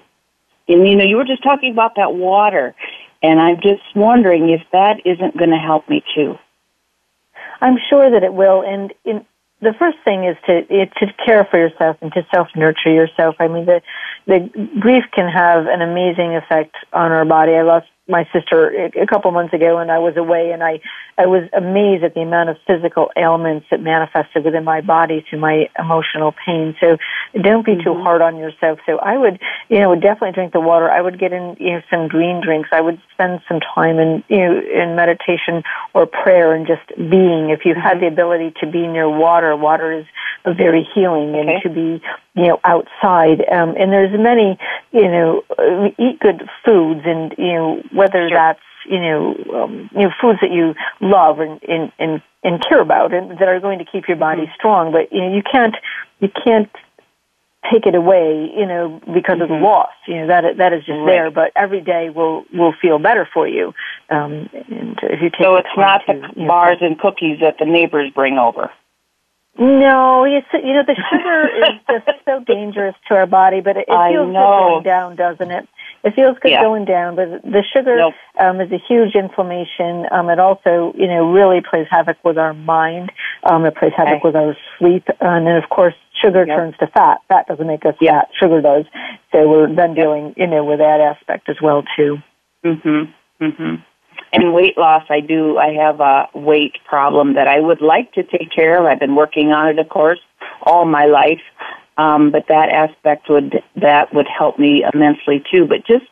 and you know, you were just talking about that water, and I'm just wondering if that isn't going to help me too. I'm sure that it will, and in, the first thing is to it, to care for yourself and to self nurture yourself. I mean, the the grief can have an amazing effect on our body. I lost my sister a couple months ago and I was away and I, I was amazed at the amount of physical ailments that manifested within my body through my emotional pain. So don't be mm-hmm. too hard on yourself. So I would, you know, definitely drink the water. I would get in, you know, some green drinks. I would spend some time in, you know, in meditation or prayer and just being. If you mm-hmm. had the ability to be near water, water is very healing and to be, you know, outside. Um, and there's many, you know, eat good foods and, you know, whether sure. that's, you know, um, you know, foods that you love and, and, and, and care about and that are going to keep your body mm-hmm. strong. But, you know, you can't, you can't take it away, you know, because mm-hmm. of the mm-hmm. loss. You know that that is just right. there. But every day will will feel better for you. Um, and if you take so it's not to, the you know, bars and cookies that the neighbors bring over. No, it's you know the sugar *laughs* is just so dangerous to our body, but it, it feels good going down, doesn't it? It feels good yeah. going down, but the sugar nope. um, is a huge inflammation. Um, it also, you know, really plays havoc with our mind. Um, it plays havoc okay. with our sleep, and then of course sugar yep. turns to fat. Fat doesn't make us fat. Sugar does. So we're then dealing, you know, with that aspect as well too. Mhm. Mhm and weight loss, I do. I have a weight problem that I would like to take care of. I've been working on it, of course, all my life. Um, but that aspect would that would help me immensely too. But just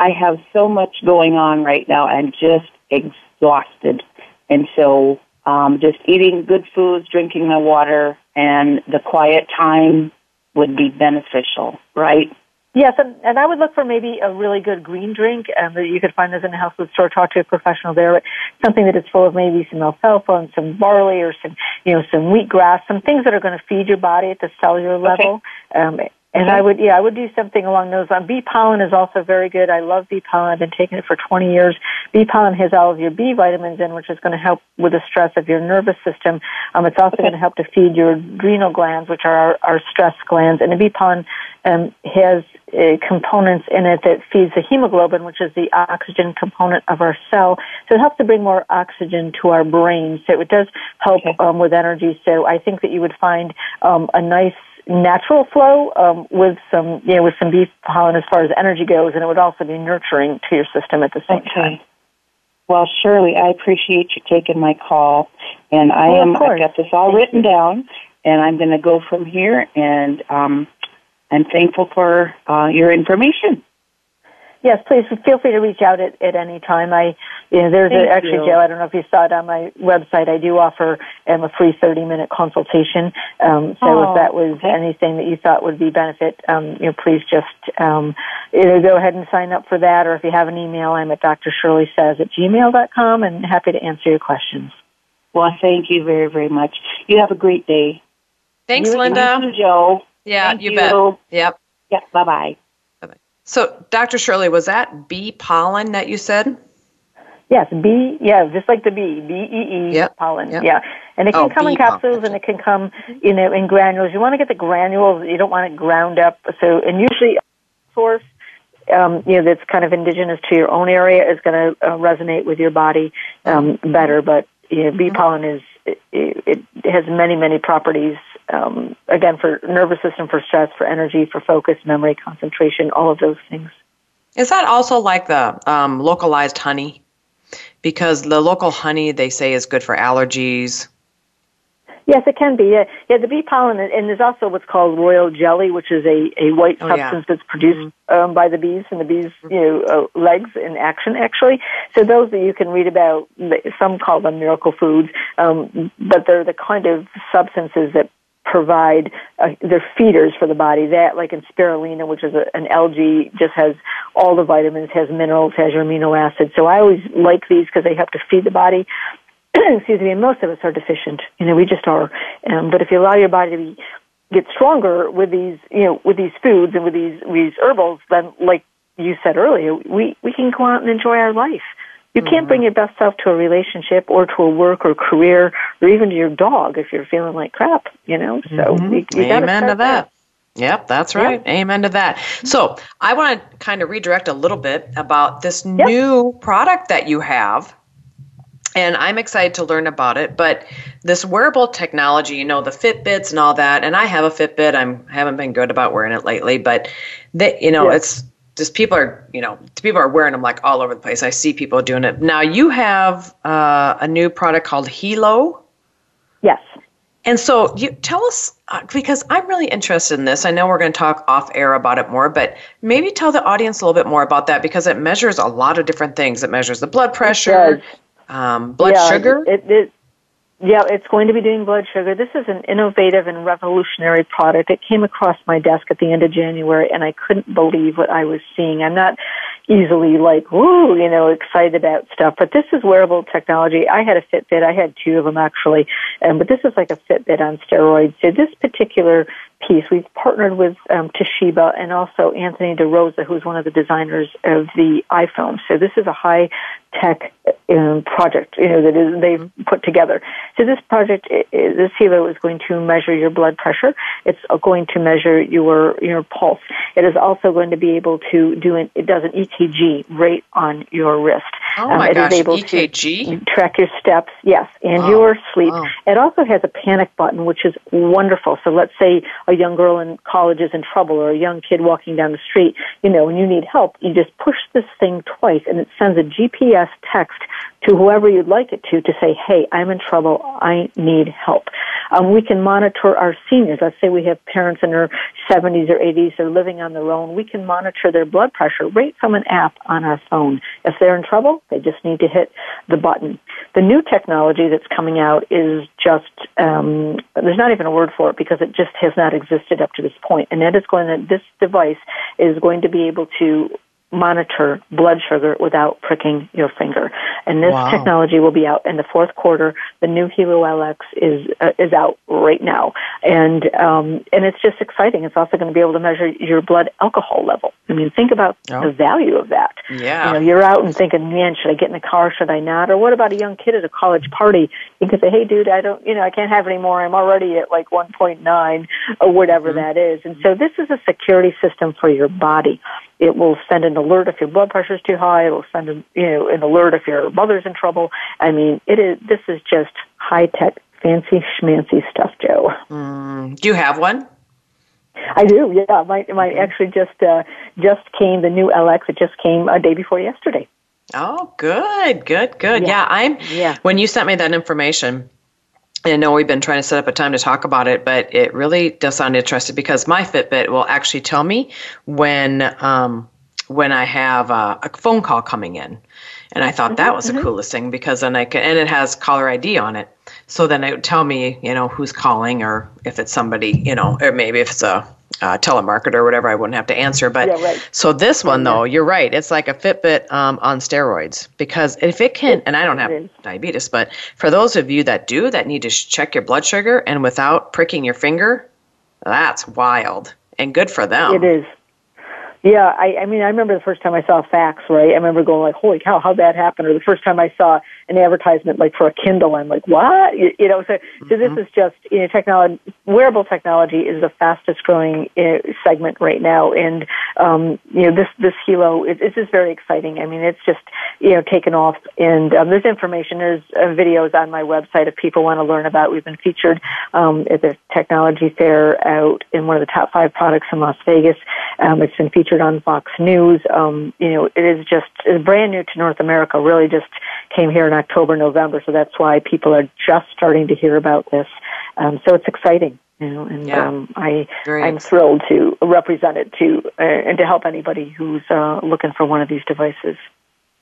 I have so much going on right now. I'm just exhausted, and so um, just eating good foods, drinking my water, and the quiet time would be beneficial, right? Yes, and, and I would look for maybe a really good green drink um, that you could find this in a health food store. Talk to a professional there. Something that is full of maybe some alfalfa and some barley or some, you know, some wheatgrass, some things that are going to feed your body at the cellular level. Okay. Um, and I would, yeah, I would do something along those lines. Bee pollen is also very good. I love bee pollen. I've been taking it for 20 years. Bee pollen has all of your B vitamins in, which is going to help with the stress of your nervous system. Um, it's also okay. going to help to feed your adrenal glands, which are our, our stress glands. And the bee pollen um, has uh, components in it that feeds the hemoglobin, which is the oxygen component of our cell. So it helps to bring more oxygen to our brain. So it does help okay. um, with energy. So I think that you would find um, a nice natural flow um, with some, you know, with some bee pollen as far as energy goes, and it would also be nurturing to your system at the same okay. time. Well, Shirley, I appreciate you taking my call, and I well, am. I've got this all written down, and I'm going to go from here. And um, I'm thankful for uh, your information. Yes, please feel free to reach out at, at any time. I, you know, there's Thank a, actually, you. Joe, I don't know if you saw it on my website. I do offer um, a free 30 minute consultation. Um, so Oh, if that was okay. anything that you thought would be benefit, um, you know, please just um, either go ahead and sign up for that, or if you have an email, I'm at drshirleysays at gmail.com and happy to answer your questions. Well, thank you very, very much. You have a great day. Thanks, You- Linda. you Joe. Yeah, Thank you, you. bet. Yep. Yeah, bye bye. So, Dr. Shirley, was that bee pollen that you said? Yes, B, yeah, just like the bee, B E E Yep, pollen. yep. Yeah. And it can Oh, come in bee pollen, capsules and it can come, you know, in granules. You want to get the granules, you don't want it ground up. So, and usually source, um, you know, that's kind of indigenous to your own area is going to uh, resonate with your body um, better. But, you know, Mm-hmm. bee pollen is, it, it has many, many properties, um, again, for nervous system, for stress, for energy, for focus, memory, concentration, all of those things. Is that also like the um, localized honey? Because the local honey they say is good for allergies. Yes, it can be. Yeah, yeah. The bee pollen, and there's also what's called royal jelly, which is a, a white Oh, yeah. substance that's produced um, by the bees, and the bees, you know, uh, legs in action actually. So those that you can read about, some call them miracle foods, um, but they're the kind of substances that provide uh, they're feeders for the body. That, like in spirulina, which is a, an algae, just has all the vitamins, has minerals, has your amino acids. So I always like these because they help to feed the body *clears throat* excuse me, and most of us are deficient. You know, we just are. Um, but if you allow your body to be, get stronger with these, you know, with these foods and with these these herbals, then like you said earlier, we we can go out and enjoy our life. You can't bring your best self to a relationship or to a work or career or even to your dog if you're feeling like crap. You know, so mm-hmm. you, you gotta Amen to that. Yep, that's right. Amen to that. So I want to kind of redirect a little bit about this new product that you have. And I'm excited to learn about it. But this wearable technology, you know, the Fitbits and all that, and I have a Fitbit. I'm haven't been good about wearing it lately, but they, you know, Yeah. it's just people are, you know, people are wearing them like all over the place. I see people doing it. Now you have uh, a new product called Helo. Yes. And so, you tell us uh, because I'm really interested in this. I know we're going to talk off air about it more, but maybe tell the audience a little bit more about that because it measures a lot of different things. It measures the blood pressure, um, blood yeah, sugar. It, it, yeah, it's going to be doing blood sugar. This is an innovative and revolutionary product. It came across my desk at the end of January, and I couldn't believe what I was seeing. I'm not easily like, woo, you know, excited about stuff, but this is wearable technology. I had a Fitbit. I had two of them actually, um, but this is like a Fitbit on steroids. So this particular piece, we've partnered with um, Toshiba and also Anthony DeRosa, who's one of the designers of the iPhone. So this is a high tech um, project, you know, that is they've put together. So this project, this Helo is going to measure your blood pressure. It's going to measure your your pulse. It is also going to be able to do an it does an EKG right on your wrist. Oh Um, my it is gosh, able EKG? to track your steps, yes, and Wow. your sleep. Wow. It also has a panic button, which is wonderful. So let's say a young girl in college is in trouble or a young kid walking down the street, you know, and you need help, you just push this thing twice and it sends a GPS text to whoever you'd like it to to say, hey, I'm in trouble. I need help. Um, we can monitor our seniors. Let's say we have parents in their 70s or 80s that are living on their own. We can monitor their blood pressure right from an app on our phone. If they're in trouble, they just need to hit the button. The new technology that's coming out is just, um, there's not even a word for it because it just has not existed up to this point. And that is going to, this device is going to be able to monitor blood sugar without pricking your finger. And this Wow. technology will be out in the fourth quarter. The new Helo LX is uh, is out right now, and um, and it's just exciting. It's also going to be able to measure your blood alcohol level. I mean, think about Oh. the value of that. Yeah. You know, you're out and thinking, man, should I get in the car? Should I not? Or what about a young kid at a college party? You can say, hey, dude, I don't, you know, I can't have any more. I'm already at like 1.9 or whatever that is. And so this is a security system for your body. It will send an alert if your blood pressure is too high. It will send an, you know, an alert if your mother's in trouble. I mean, it is, this is just high tech, fancy schmancy stuff, Joe. Mm, do you have one? I do, yeah. My, my actually just, uh, just came, the new LX, it just came a day before yesterday. Oh, good, good, good. Yeah, I'm. Yeah. When you sent me that information, I know we've been trying to set up a time to talk about it, but it really does sound interesting because my Fitbit will actually tell me when um, when I have a, a phone call coming in. And I thought that was the coolest thing because then I can, and it has caller ID on it. So then it would tell me, you know, who's calling or if it's somebody, you know, or maybe if it's a, a telemarketer or whatever, I wouldn't have to answer. But Yeah, right. so this one though, you're right. It's like a Fitbit um, on steroids because if it can, and I don't have diabetes, but for those of you that do, that need to sh- check your blood sugar and without pricking your finger, that's wild and good for them. It is. Yeah, I, I mean, I remember the first time I saw fax, right? I remember going like, "Holy cow, how'd that happen?" Or the first time I saw an advertisement like for a Kindle, I'm like, "What?" You, you know, so so this is just you know, technology. Wearable technology is the fastest growing uh, segment right now, and um, you know, this this Helo, it, it's just very exciting. I mean, it's just you know taken off, and um, there's information, there's uh, videos on my website if people want to learn about. We've been featured um, at the technology fair out in one of the top five products in Las Vegas. Um, it's been featured on Fox News. Um, you know, it is just it's brand new to North America. Really, just came here in October, November, so that's why people are just starting to hear about this. Um, so it's exciting. You know, and Yeah. um, I Very I'm exciting. thrilled to represent it to uh, and to help anybody who's uh, looking for one of these devices.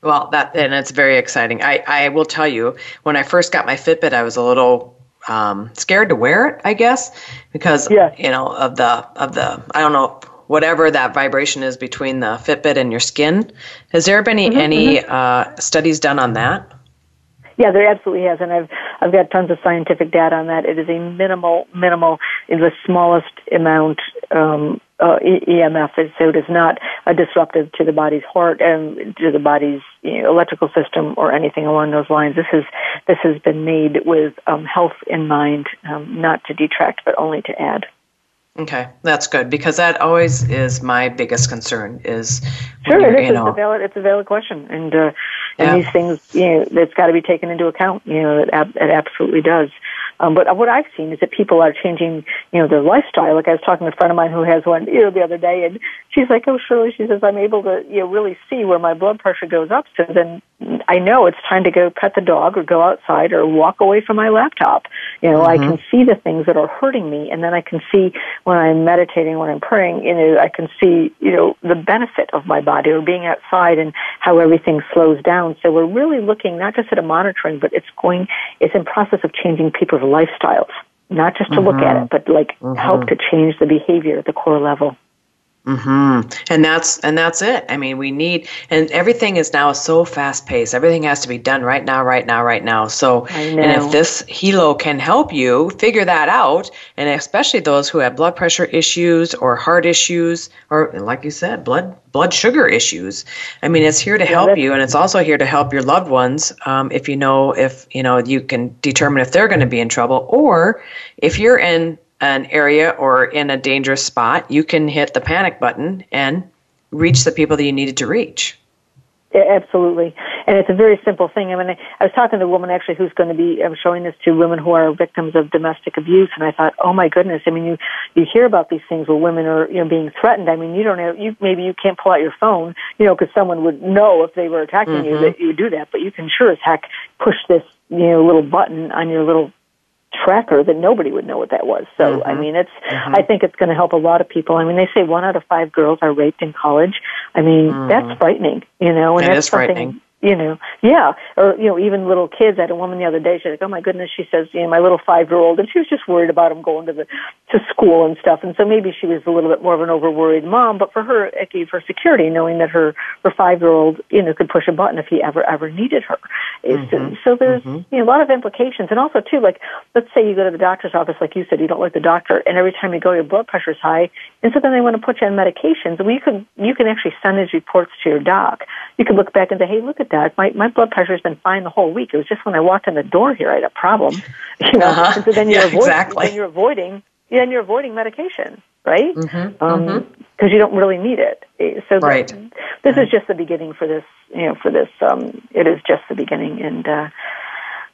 Well, that and it's very exciting. I, I will tell you, when I first got my Fitbit, I was a little um, scared to wear it. I guess because Yeah. you know of the of the I don't know whatever that vibration is between the Fitbit and your skin. Has there been any, any uh, studies done on that? Yeah, there absolutely has, and I've I've got tons of scientific data on that. It is a minimal, minimal, is the smallest amount um, uh, EMF, so it is not a disruptive to the body's heart and to the body's you know, electrical system or anything along those lines. This is this has been made with um, health in mind, um, not to detract, but only to add. Okay, that's good because that always is my biggest concern. Is Sure, it you're, It's a valid, it's a valid question, and uh, and Yeah. these things, you know, that's got to be taken into account. You know, it, ab- it absolutely does. Um, but what I've seen is that people are changing, you know, their lifestyle. Like I was talking to a friend of mine who has one, you know, the other day, and she's like, "Oh, Shirley," she says, "I'm able to, you know, really see where my blood pressure goes up. So then I know it's time to go pet the dog or go outside or walk away from my laptop. You know, I can see the things that are hurting me, and then I can see when I'm meditating, when I'm praying, you know, I can see, you know, the benefit of my body or being outside and how everything slows down. So we're really looking not just at a monitoring, but it's going, it's in process of changing people's lifestyles, not just to look at it, mm-hmm. but like help mm-hmm. to change the behavior at the core level. Hmm And that's and that's it. I mean, we need and everything is now so fast paced. Everything has to be done right now, right now, right now. So, and if this Helo can help you figure that out, and especially those who have blood pressure issues or heart issues, or like you said, blood blood sugar issues. I mean, it's here to help that's- you, and it's also here to help your loved ones. Um, if you know if you know you can determine if they're going to be in trouble, or if you're in an area or in a dangerous spot, you can hit the panic button and reach the people that you needed to reach. Yeah, absolutely. And it's a very simple thing. I mean, I was talking to a woman actually who's going to be I'm showing this to women who are victims of domestic abuse, and I thought, oh my goodness. I mean, you you hear about these things where women are you know being threatened. I mean, you don't have you maybe you can't pull out your phone, you know, because someone would know if they were attacking you mm-hmm. that you would do that, but you can sure as heck push this you know little button on your little tracker that nobody would know what that was. So I mm-hmm. mean, it's mm-hmm. I think it's going to help a lot of people. I mean, they say one out of five girls are raped in college. I mean, that's mm. frightening, you know, and It that's is something. You know, yeah, or you know, even little kids. I had a woman the other day. She's like, "Oh my goodness," she says, "You know, my little five-year-old," and she was just worried about him going to the to school and stuff. And so maybe she was a little bit more of an over-worried mom. But for her, it gave her security, knowing that her her five-year-old, you know, could push a button if he ever ever needed her. It's- mm-hmm. So there's mm-hmm. you know, a lot of implications, and also too, like let's say you go to the doctor's office, like you said, you don't like the doctor, and every time you go, your blood pressure's high, and so then they want to put you on medications. Well, you can you can actually send these reports to your doc. You can look back and say, hey, look at that, my my blood pressure's been fine the whole week. It was just when I walked in the door here, I had a problem. *laughs* You know, Uh-huh. and so then you're *laughs* Yeah, avoiding, exactly. then you're avoiding, then you're avoiding medication, right? Mm-hmm. Um, because you don't really need it. Eh, So Right. this is just the beginning for this. You know, for this, um, it is just the beginning, and uh,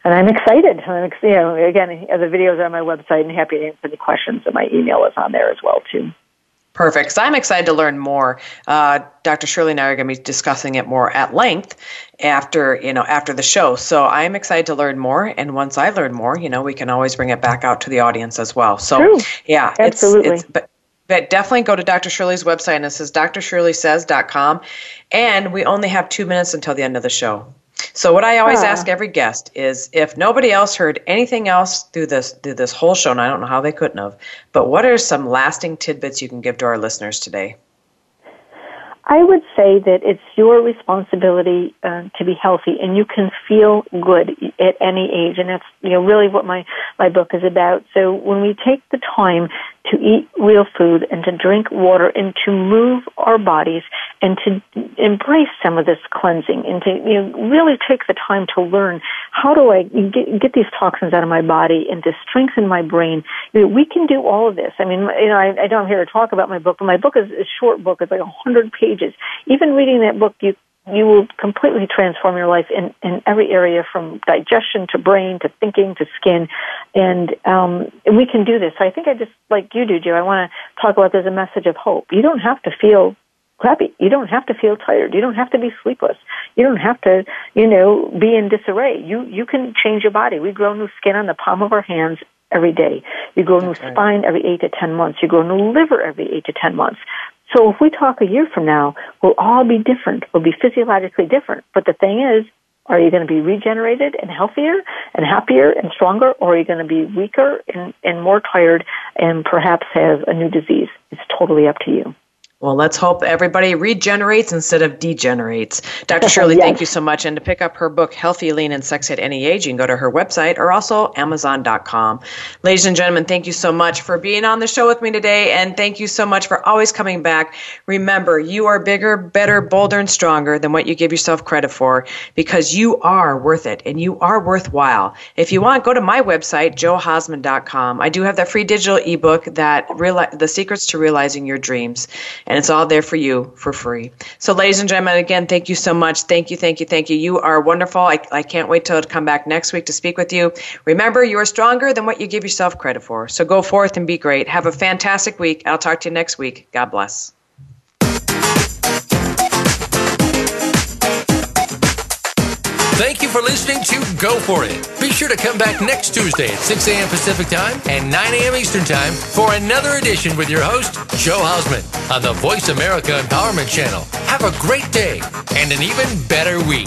and I'm excited. I'm ex- you know, again, the videos are on my website, and happy to answer any questions. And my email is on there as well too. Perfect. So I'm excited to learn more. Uh, Dr. Shirley and I are going to be discussing it more at length after you know after the show. So I'm excited to learn more. And once I learn more, you know, we can always bring it back out to the audience as well. So True. yeah, Absolutely. It's, it's, but But definitely go to Dr. Shirley's website, and it says drshirleysays.com. And we only have two minutes until the end of the show. So what I always ask every guest is if nobody else heard anything else through this through this whole show, and I don't know how they couldn't have, but what are some lasting tidbits you can give to our listeners today? I would say that it's your responsibility uh, to be healthy, and you can feel good at any age, and that's you know really what my my book is about. So when we take the time to eat real food and to drink water and to move our bodies and to embrace some of this cleansing and to you know really take the time to learn how do I get, get these toxins out of my body and to strengthen my brain. You know, we can do all of this. I mean, you know, I, I I'm here to talk about my book, but my book is a short book. It's like a hundred pages. Even reading that book, you you will completely transform your life in, in every area from digestion to brain to thinking to skin. And, um, and we can do this. So I think I just, like you do, Joe, I want to talk about there's a message of hope. You don't have to feel crappy. You don't have to feel tired. You don't have to be sleepless. You don't have to, you know, be in disarray. You, you can change your body. We grow new skin on the palm of our hands every day. You grow a new spine every eight to ten months. You grow a new liver every eight to ten months. So if we talk a year from now, we'll all be different. We'll be physiologically different. But the thing is, are you going to be regenerated and healthier and happier and stronger, or are you going to be weaker and, and more tired and perhaps have a new disease? It's totally up to you. Well, let's hope everybody regenerates instead of degenerates. *laughs* Dr. Shirley, Yes. thank you so much. And to pick up her book, Healthy, Lean, and Sex at Any Age, you can go to her website or also Amazon.com. Ladies and gentlemen, thank you so much for being on the show with me today. And thank you so much for always coming back. Remember, you are bigger, better, bolder, and stronger than what you give yourself credit for because you are worth it and you are worthwhile. If you want, go to my website, joehausman.com. I do have that free digital ebook that reali- the secrets to realizing your dreams and it's all there for you for free. So, ladies and gentlemen, again, thank you so much. Thank you, thank you, thank you. You are wonderful. I, I can't wait till to come back next week to speak with you. Remember, you are stronger than what you give yourself credit for. So, go forth and be great. Have a fantastic week. I'll talk to you next week. God bless. Thank you for listening to Go For It. Be sure to come back next Tuesday at 6 a.m. Pacific Time and 9 a.m. Eastern Time for another edition with your host, Joe Hausman, on the Voice America Empowerment Channel. Have a great day and an even better week.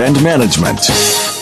and management.